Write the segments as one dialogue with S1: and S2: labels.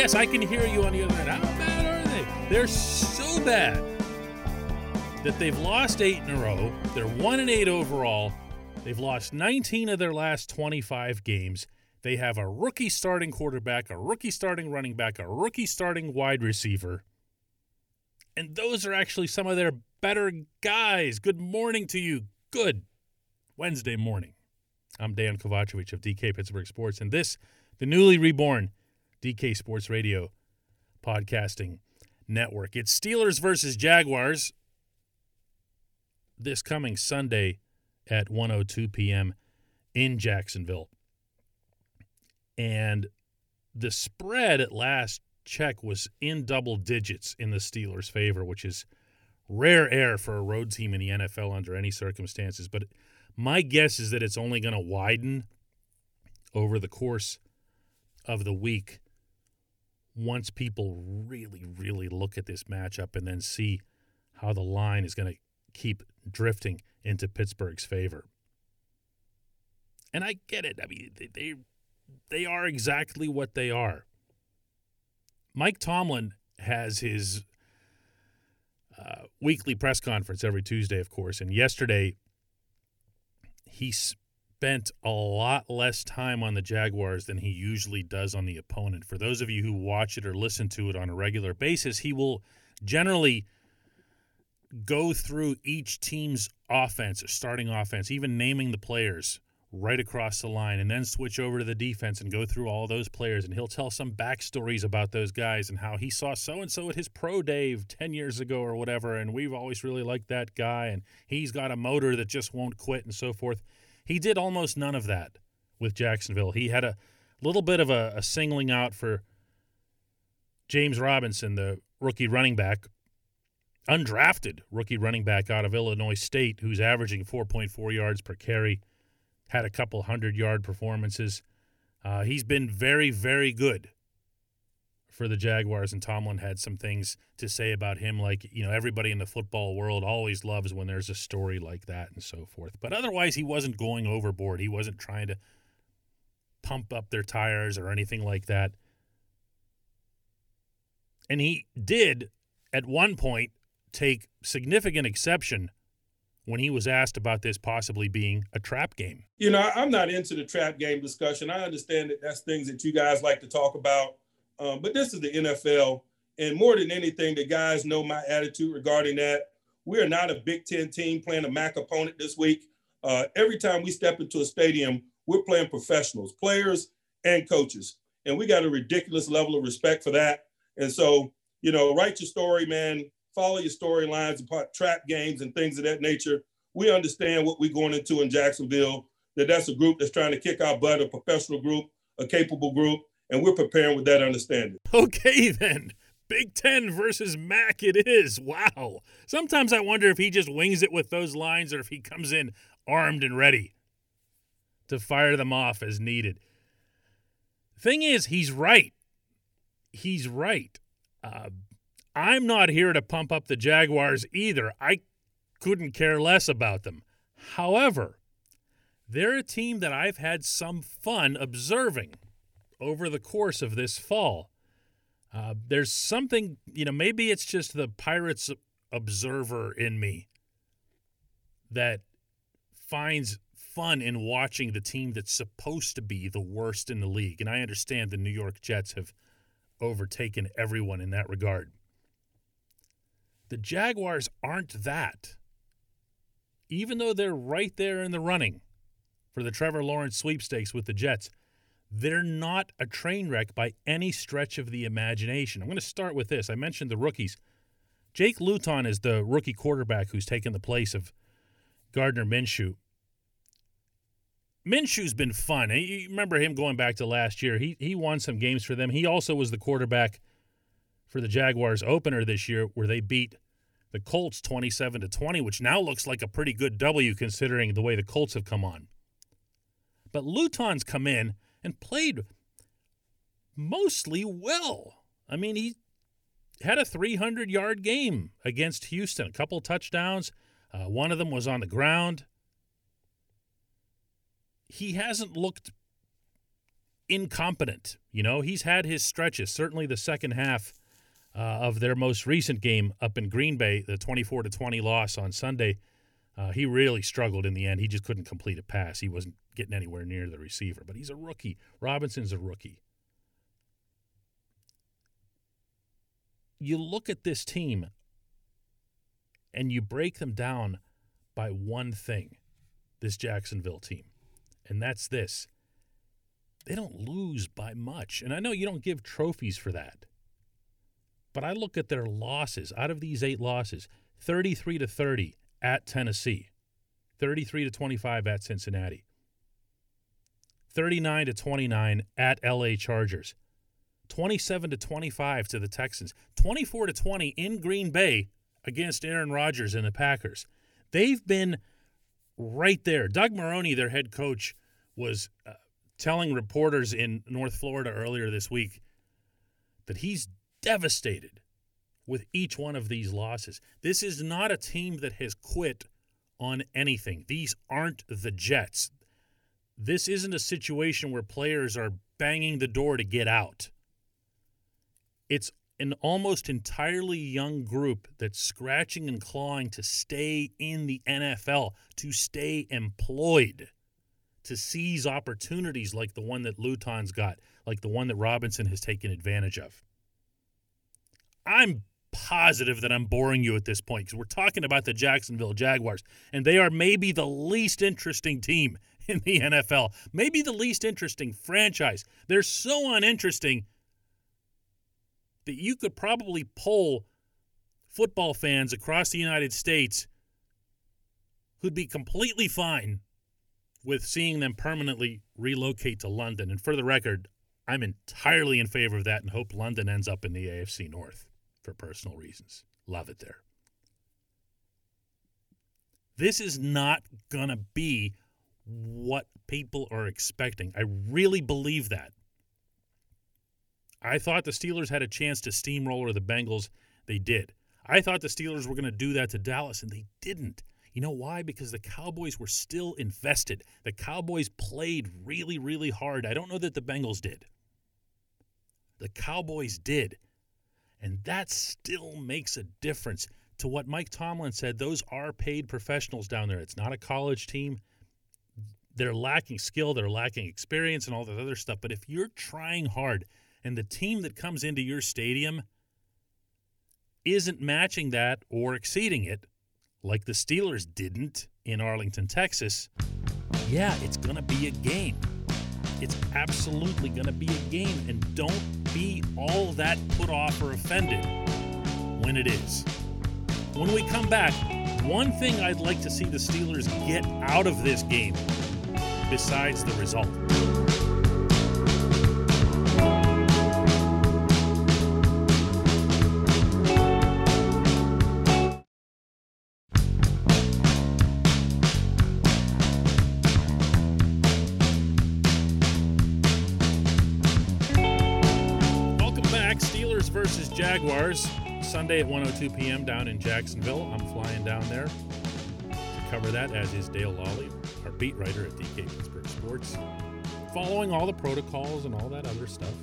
S1: yes, I can hear you on the other end. How bad are they? They're so bad that they've lost eight in a row. They're one and eight overall. They've lost 19 of their last 25 games. They have a rookie starting quarterback, a rookie starting running back, a rookie starting wide receiver. And those are actually some of their better guys. Good morning to you. Good Wednesday morning. I'm Dan Kovacevic of DK Pittsburgh Sports, and this, the newly reborn DK Sports Radio podcasting network. It's Steelers versus Jaguars this coming Sunday at 1:02 p.m. in Jacksonville. And the spread at last check was in double digits in the Steelers' favor, which is rare air for a road team in the NFL under any circumstances. But my guess is that it's only going to widen over the course of the week once people really, really look at this matchup and then see how the line is going to keep drifting into Pittsburgh's favor. And I get it. I mean, they, they they are exactly what they are. Mike Tomlin has his uh, weekly press conference every Tuesday, of course, and yesterday he spent a lot less time on the Jaguars than he usually does on the opponent. For those of you who watch it or listen to it on a regular basis, he will generally go through each team's offense, starting offense, even naming the players right across the line, and then switch over to the defense and go through all those players. And he'll tell some backstories about those guys and how he saw so and so at his pro day 10 years ago or whatever. And we've always really liked that guy. And he's got a motor that just won't quit and so forth. He did almost none of that with Jacksonville. He had a little bit of a, a singling out for James Robinson, the rookie running back, undrafted rookie running back out of Illinois State, who's averaging 4.4 yards per carry, had a couple hundred yard performances. Uh, he's been very, very good for the Jaguars, and Tomlin had some things to say about him, like, you know, everybody in the football world always loves when there's a story like that and so forth. But otherwise, he wasn't going overboard. He wasn't trying to pump up their tires or anything like that. And he did, at one point, take significant exception when he was asked about this possibly being a trap game.
S2: You know, I'm not into the trap game discussion. I understand that that's things that you guys like to talk about, um, but this is the NFL. And more than anything, the guys know my attitude regarding that. We are not a Big Ten team playing a MAC opponent this week. Uh, every time we step into a stadium, we're playing professionals, players and coaches. And we got a ridiculous level of respect for that. And so, you know, write your story, man follow your storylines trap games and things of that nature. We understand what we're going into in Jacksonville, that that's a group that's trying to kick our butt, a professional group, a capable group, and we're preparing with that understanding.
S1: Okay, then. Big Ten versus MAC, it is. Wow. Sometimes I wonder if he just wings it with those lines or if he comes in armed and ready to fire them off as needed. Thing is, he's right. He's right. Uh, I'm not here to pump up the Jaguars either. I couldn't care less about them. However, they're a team that I've had some fun observing over the course of this fall. Uh, there's something, you know, maybe it's just the Pirates observer in me that finds fun in watching the team that's supposed to be the worst in the league. And I understand the New York Jets have overtaken everyone in that regard. The Jaguars aren't that. Even though they're right there in the running for the Trevor Lawrence sweepstakes with the Jets, they're not a train wreck by any stretch of the imagination. I'm going to start with this. I mentioned the rookies. Jake Luton is the rookie quarterback who's taken the place of Gardner Minshew. Minshew's been fun. You remember him going back to last year. He he won some games for them. He also was the quarterback for the Jaguars opener this year where they beat the Colts 27 to 20, which now looks like a pretty good W considering the way the Colts have come on. But Luton's come in and played mostly well. I mean, he had a 300 yard game against Houston, a couple touchdowns. Uh, one of them was on the ground. He hasn't looked incompetent. You know, he's had his stretches. Certainly, the second half uh, of their most recent game up in Green Bay, the 24 to 20 loss on Sunday, uh, he really struggled in the end. He just couldn't complete a pass. He wasn't getting anywhere near the receiver. But he's a rookie. Robinson's a rookie. You look at this team and you break them down by one thing this Jacksonville team, and that's this they don't lose by much. And I know you don't give trophies for that. But I look at their losses. Out of these eight losses, 33 to 30 at Tennessee, 33 to 25 at Cincinnati, 39 to 29 at LA Chargers, 27 to 25 to the Texans, 24 to 20 in Green Bay against Aaron Rodgers and the Packers. They've been right there. Doug Marrone, their head coach, was uh, telling reporters in North Florida earlier this week that he's devastated with each one of these losses. This is not a team that has quit on anything. These aren't the Jets. This isn't a situation where players are banging the door to get out. It's an almost entirely young group that's scratching and clawing to stay in the NFL, to stay employed to seize opportunities like the one that Luton's got, like the one that Robinson has taken advantage of. I'm positive that I'm boring you at this point because we're talking about the Jacksonville Jaguars, and they are maybe the least interesting team in the NFL, maybe the least interesting franchise. They're so uninteresting that you could probably poll football fans across the United States who'd be completely fine with seeing them permanently relocate to London. And for the record, I'm entirely in favor of that and hope London ends up in the AFC North for personal reasons. Love it there. This is not going to be what people are expecting. I really believe that. I thought the Steelers had a chance to steamroller the Bengals. They did. I thought the Steelers were going to do that to Dallas, and they didn't. You know why? Because the Cowboys were still invested. The Cowboys played really, really hard. I don't know that the Bengals did. The Cowboys did. And that still makes a difference. To what Mike Tomlin said, those are paid professionals down there. It's not a college team. They're lacking skill, they're lacking experience, and all that other stuff. But if you're trying hard and the team that comes into your stadium isn't matching that or exceeding it, like the Steelers didn't in Arlington, Texas, yeah, it's going to be a game. It's absolutely going to be a game. And don't be all that put off or offended when it is. When we come back, one thing I'd like to see the Steelers get out of this game, besides the result. Jaguars Sunday at 1:02 p.m. down in Jacksonville. I'm flying down there to cover that, as is Dale Lolley, our beat writer at DK Pittsburgh Sports, following all the protocols and all that other stuff,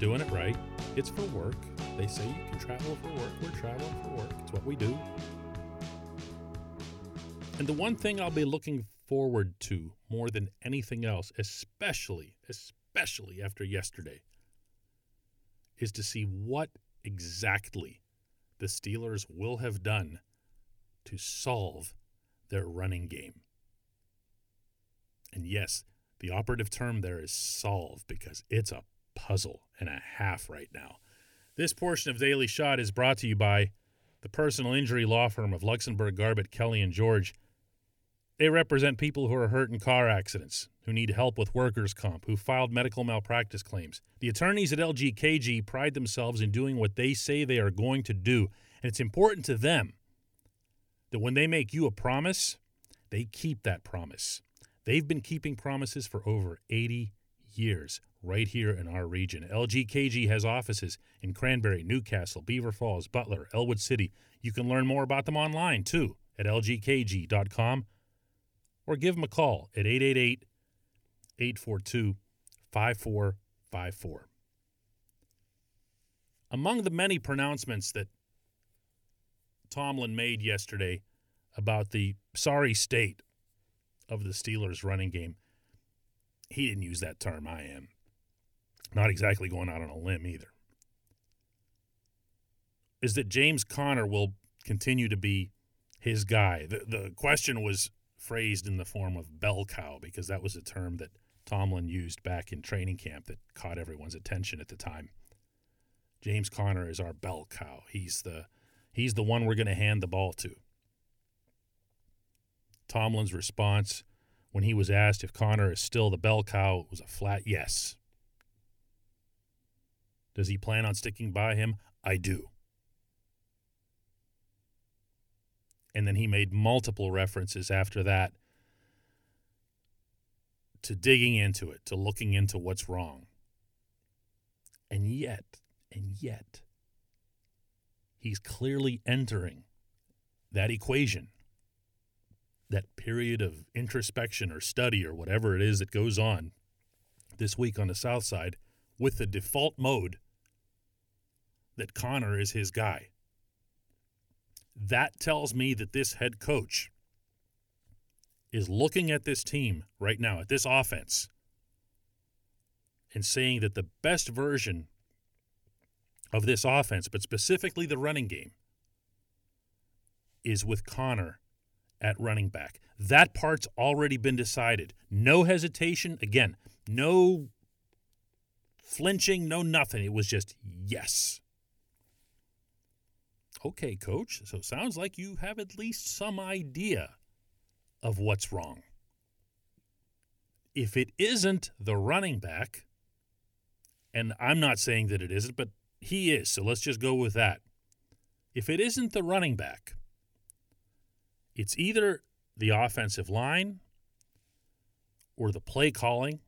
S1: doing it right. It's for work. They say you can travel for work. We're traveling for work. It's what we do. And the one thing I'll be looking forward to more than anything else, especially, especially after yesterday, is to see what exactly the Steelers will have done to solve their running game. And yes, the operative term there is solve because it's a puzzle and a half right now. This portion of Daily Shot is brought to you by the personal injury law firm of Luxenberg, Garbett, Kelly, and George. They represent people who are hurt in car accidents, who need help with workers' comp, who filed medical malpractice claims. The attorneys at LGKG pride themselves in doing what they say they are going to do, and it's important to them that when they make you a promise, they keep that promise. They've been keeping promises for over 80 years right here in our region. LGKG has offices in Cranberry, New Castle, Beaver Falls, Butler, Ellwood City. You can learn more about them online too at lgkg.com or give them a call at 888 842 5454. Among the many pronouncements that Tomlin made yesterday about the sorry state of the Steelers' running game, he didn't use that term, I am. Not exactly going out on a limb either. Is that James Conner will continue to be his guy? The, the question was phrased in the form of bell cow because that was a term that Tomlin used back in training camp that caught everyone's attention at the time. James Conner is our bell cow. He's the he's the one we're going to hand the ball to. Tomlin's response when he was asked if Conner is still the bell cow was a flat yes. Does he plan on sticking by him? I do. And then he made multiple references after that to digging into it, to looking into what's wrong. And yet, and yet, he's clearly entering that equation, that period of introspection or study or whatever it is that goes on this week on the South Side with the default mode that Conner is his guy. That tells me that this head coach is looking at this team right now, at this offense, and saying that the best version of this offense, but specifically the running game, is with Conner at running back. That part's already been decided. No hesitation. Again, no flinching, no nothing. It was just yes. Okay, coach. So sounds like you have at least some idea of what's wrong. If it isn't the running back, and I'm not saying that it isn't, but he is, so let's just go with that. If it isn't the running back, it's either the offensive line or the play calling.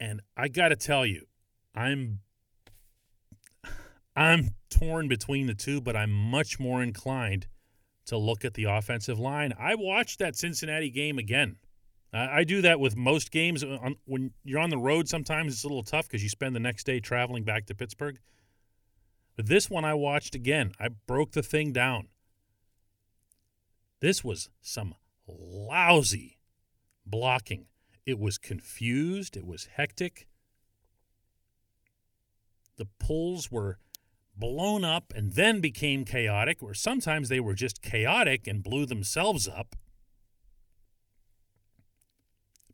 S1: And I got to tell you, I'm I'm torn between the two, but I'm much more inclined to look at the offensive line. I watched that Cincinnati game again. I do that with most games. Uh, when you're on the road, sometimes it's a little tough because you spend the next day traveling back to Pittsburgh. But this one I watched again. I broke the thing down. This was some lousy blocking. It was confused, it was hectic. The pulls were blown up and then became chaotic, or sometimes they were just chaotic and blew themselves up.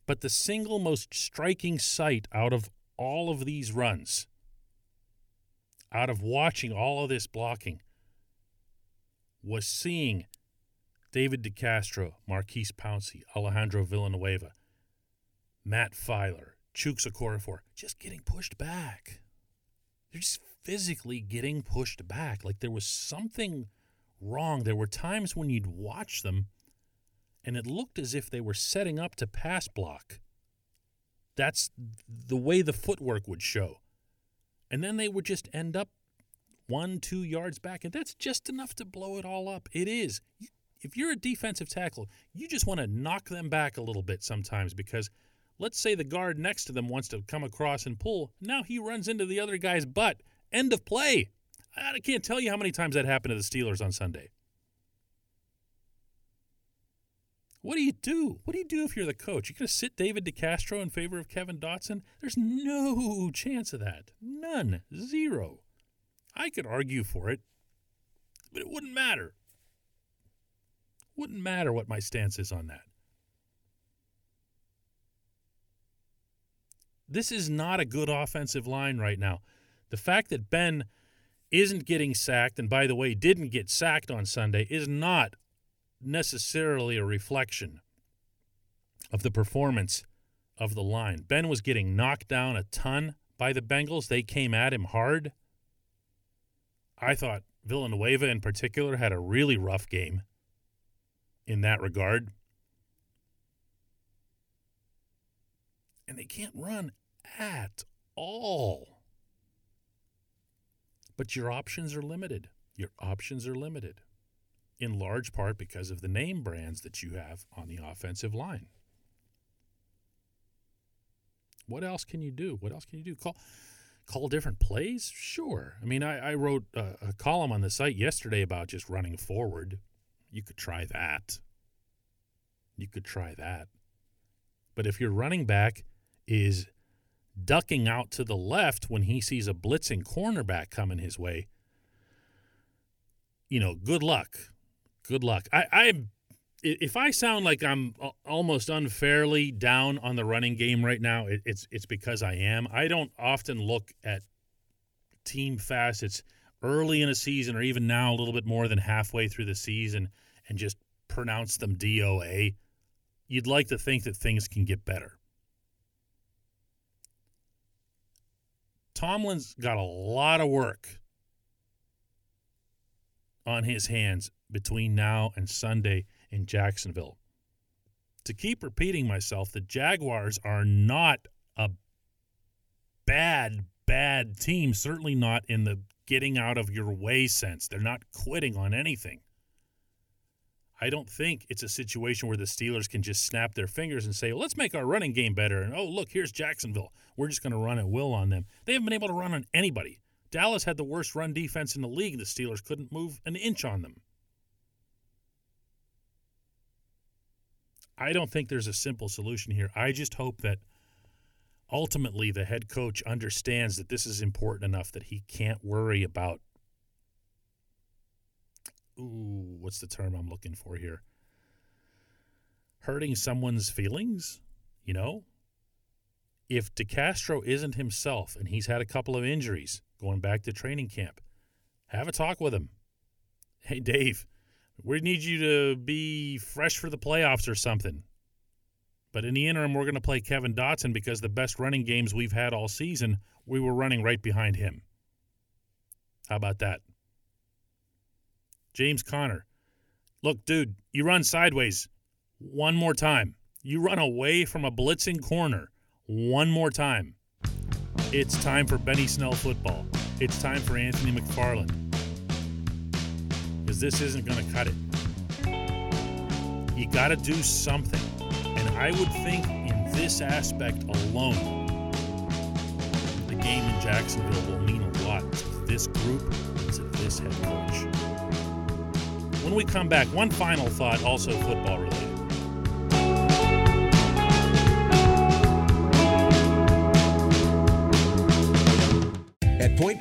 S1: But the single most striking sight out of all of these runs, out of watching all of this blocking, was seeing David DeCastro, Maurkice Pouncey, Alejandro Villanueva, Matt Feiler, Chuks Okorafor, just getting pushed back. They're just physically getting pushed back. Like there was something wrong. There were times when you'd watch them and it looked as if they were setting up to pass block. That's the way the footwork would show. And then they would just end up one, two yards back. And that's just enough to blow it all up. It is. If you're a defensive tackle, you just want to knock them back a little bit sometimes because let's say the guard next to them wants to come across and pull. Now he runs into the other guy's butt End of play. I can't tell you how many times that happened to the Steelers on Sunday. What do you do? What do you do if you're the coach? You're going to sit David DeCastro in favor of Kevin Dotson? There's no chance of that. None. Zero. I could argue for it, but it wouldn't matter. Wouldn't matter what my stance is on that. This is not a good offensive line right now. The fact that Ben isn't getting sacked, and by the way, didn't get sacked on Sunday, is not necessarily a reflection of the performance of the line. Ben was getting knocked down a ton by the Bengals. They came at him hard. I thought Villanueva in particular had a really rough game in that regard. And they can't run at all. But your options are limited. Your options are limited in large part because of the name brands that you have on the offensive line. what else can you do? What else can you do? Call call different plays? Sure. I mean, I, I wrote a, a column on the site yesterday about just running forward. You could try that. You could try that. But if your running back is ducking out to the left when he sees a blitzing cornerback coming his way, you know, good luck. Good luck. I, I if I sound like I'm uh, almost unfairly down on the running game right now, it, it's it's because I am. I don't often look at team facets early in a season or even now a little bit more than halfway through the season and just pronounce them DOA. You'd like to think that things can get better. Tomlin's got a lot of work on his hands between now and Sunday in Jacksonville. To keep repeating myself, the Jaguars are not a bad, bad team, certainly not in the getting out of your way sense. They're not quitting on anything. I don't think it's a situation where the Steelers can just snap their fingers and say, let's make our running game better. And oh, look, here's Jacksonville. We're just going to run at will on them. They haven't been able to run on anybody. Dallas had the worst run defense in the league. The Steelers couldn't move an inch on them. I don't think there's a simple solution here. I just hope that ultimately the head coach understands that this is important enough that he can't worry about ooh, what's the term I'm looking for here? Hurting someone's feelings, you know? If DeCastro isn't himself and he's had a couple of injuries going back to training camp, have a talk with him. Hey, Dave, we need you to be fresh for the playoffs or something. But in the interim, we're going to play Kevin Dotson because the best running games we've had all season, we were running right behind him. How about that? James Conner. Look, dude, you run sideways one more time. You run away from a blitzing corner one more time. It's time for Benny Snell football. It's time for Anthony McFarland because this isn't going to cut it. You got to do something. And I would think in this aspect alone, the game in Jacksonville will mean a lot to this group and to this head coach. When we come back, one final thought, also football related.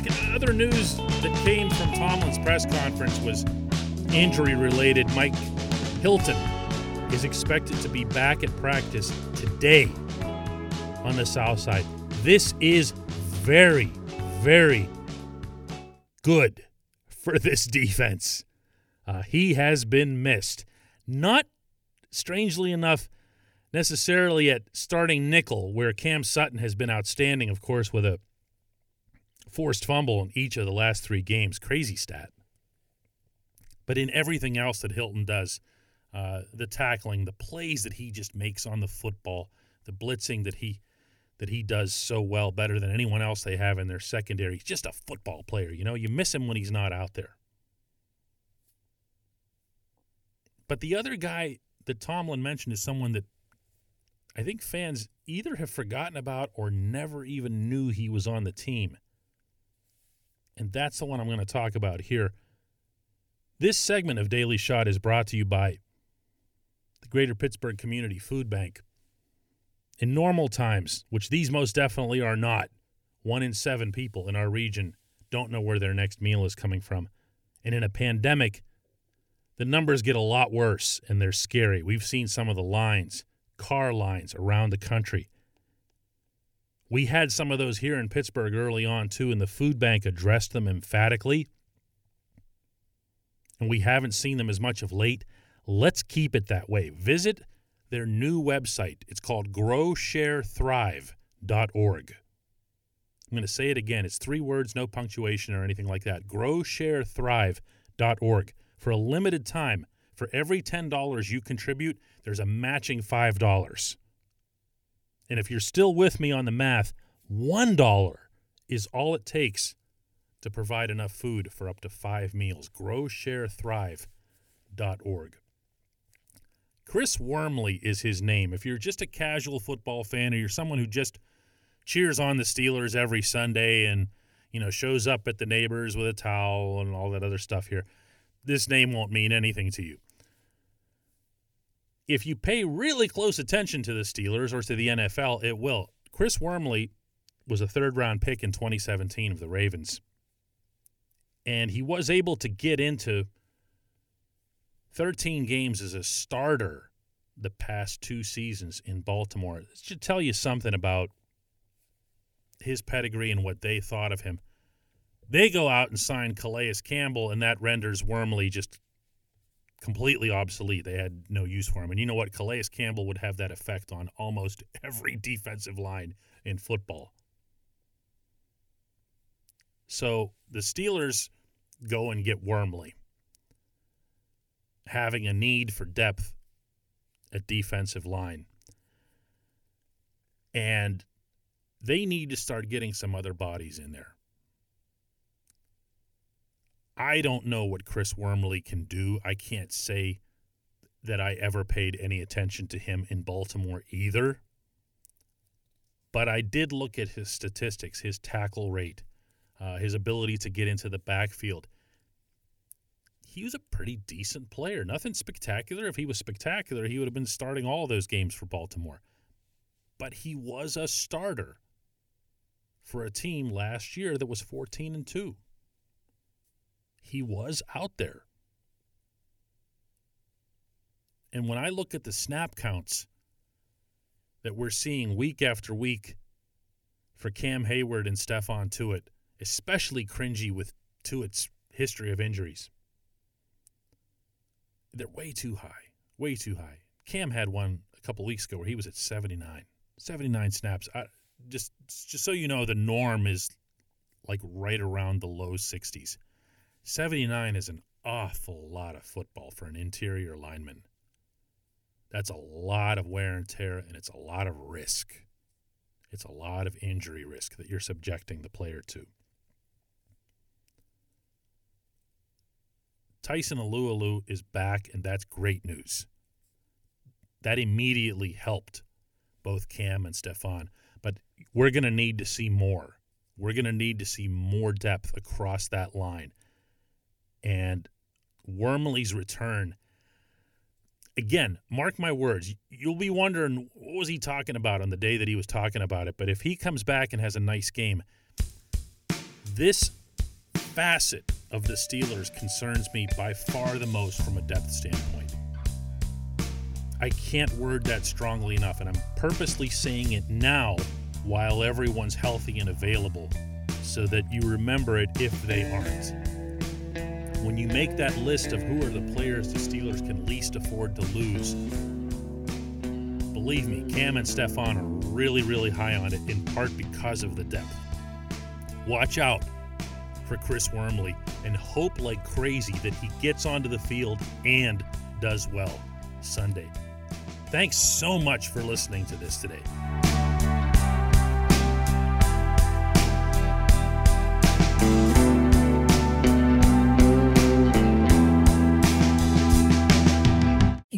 S1: Back. Other news that came from Tomlin's press conference was injury related. Mike Hilton is expected to be back at practice today on the south side. This is very, very good for this defense. Uh, he has been missed. Not, strangely enough, necessarily at starting nickel, where Cam Sutton has been outstanding, of course, with a forced fumble in each of the last three games. Crazy stat. But in everything else that Hilton does, uh, the tackling, the plays that he just makes on the football, the blitzing that he that he does so well, better than anyone else they have in their secondary. He's just a football player. You know, you miss him when he's not out there. But the other guy that Tomlin mentioned is someone that I think fans either have forgotten about or never even knew he was on the team. And that's the one I'm going to talk about here. This segment of Daily Shot is brought to you by the Greater Pittsburgh Community Food Bank. In normal times, which these most definitely are not, one in seven people in our region don't know where their next meal is coming from. And in a pandemic, the numbers get a lot worse and they're scary. We've seen some of the lines, car lines around the country. We had some of those here in Pittsburgh early on, too, and the food bank addressed them emphatically. And we haven't seen them as much of late. Let's keep it that way. Visit their new website. It's called growsharethrive.org. I'm going to say it again. It's three words, no punctuation or anything like that. growsharethrive.org. For a limited time, for every $10 you contribute, there's a matching $5. And if you're still with me on the math, $1 is all it takes to provide enough food for up to five meals. GrowShareThrive.org. Chris Wormley is his name. If you're just a casual football fan or you're someone who just cheers on the Steelers every Sunday and you know shows up at the neighbors with a towel and all that other stuff here, this name won't mean anything to you. If you pay really close attention to the Steelers or to the NFL, it will. Chris Wormley was a third round pick in 2017 of the Ravens. And he was able to get into 13 games as a starter the past two seasons in Baltimore. It should tell you something about his pedigree and what they thought of him. They go out and sign Calais Campbell, and that renders Wormley just completely obsolete. They had no use for him. And you know what? Calais Campbell would have that effect on almost every defensive line in football. So the Steelers go and get Wormley, having a need for depth at defensive line. And they need to start getting some other bodies in there. I don't know what Chris Wormley can do. I can't say that I ever paid any attention to him in Baltimore either. But I did look at his statistics, his tackle rate, uh, his ability to get into the backfield. He was a pretty decent player. Nothing spectacular. If he was spectacular, he would have been starting all those games for Baltimore. But he was a starter for a team last year that was 14 and 2. He was out there. And when I look at the snap counts that we're seeing week after week for Cam Hayward and Stephon Tuitt, especially cringy with Tuitt's history of injuries, they're way too high. Way too high. Cam had one a couple weeks ago where he was at 79. 79 snaps. I, just just so you know, the norm is like right around the low 60s. 79 is an awful lot of football for an interior lineman. That's a lot of wear and tear, and it's a lot of risk. It's a lot of injury risk that you're subjecting the player to. Tyson Alualu is back, and that's great news. That immediately helped both Cam and Stephon. But we're going to need to see more. We're going to need to see more depth across that line. And Wormley's return, again, mark my words, you'll be wondering what was he talking about on the day that he was talking about it. But if he comes back and has a nice game, this facet of the Steelers concerns me by far the most from a depth standpoint. I can't word that strongly enough, and I'm purposely saying it now while everyone's healthy and available so that you remember it if they aren't. When you make that list of who are the players the Steelers can least afford to lose, believe me, Cam and Stephon are really, really high on it, in part because of the depth. Watch out for Chris Wormley and hope like crazy that he gets onto the field and does well Sunday. Thanks so much for listening to this today.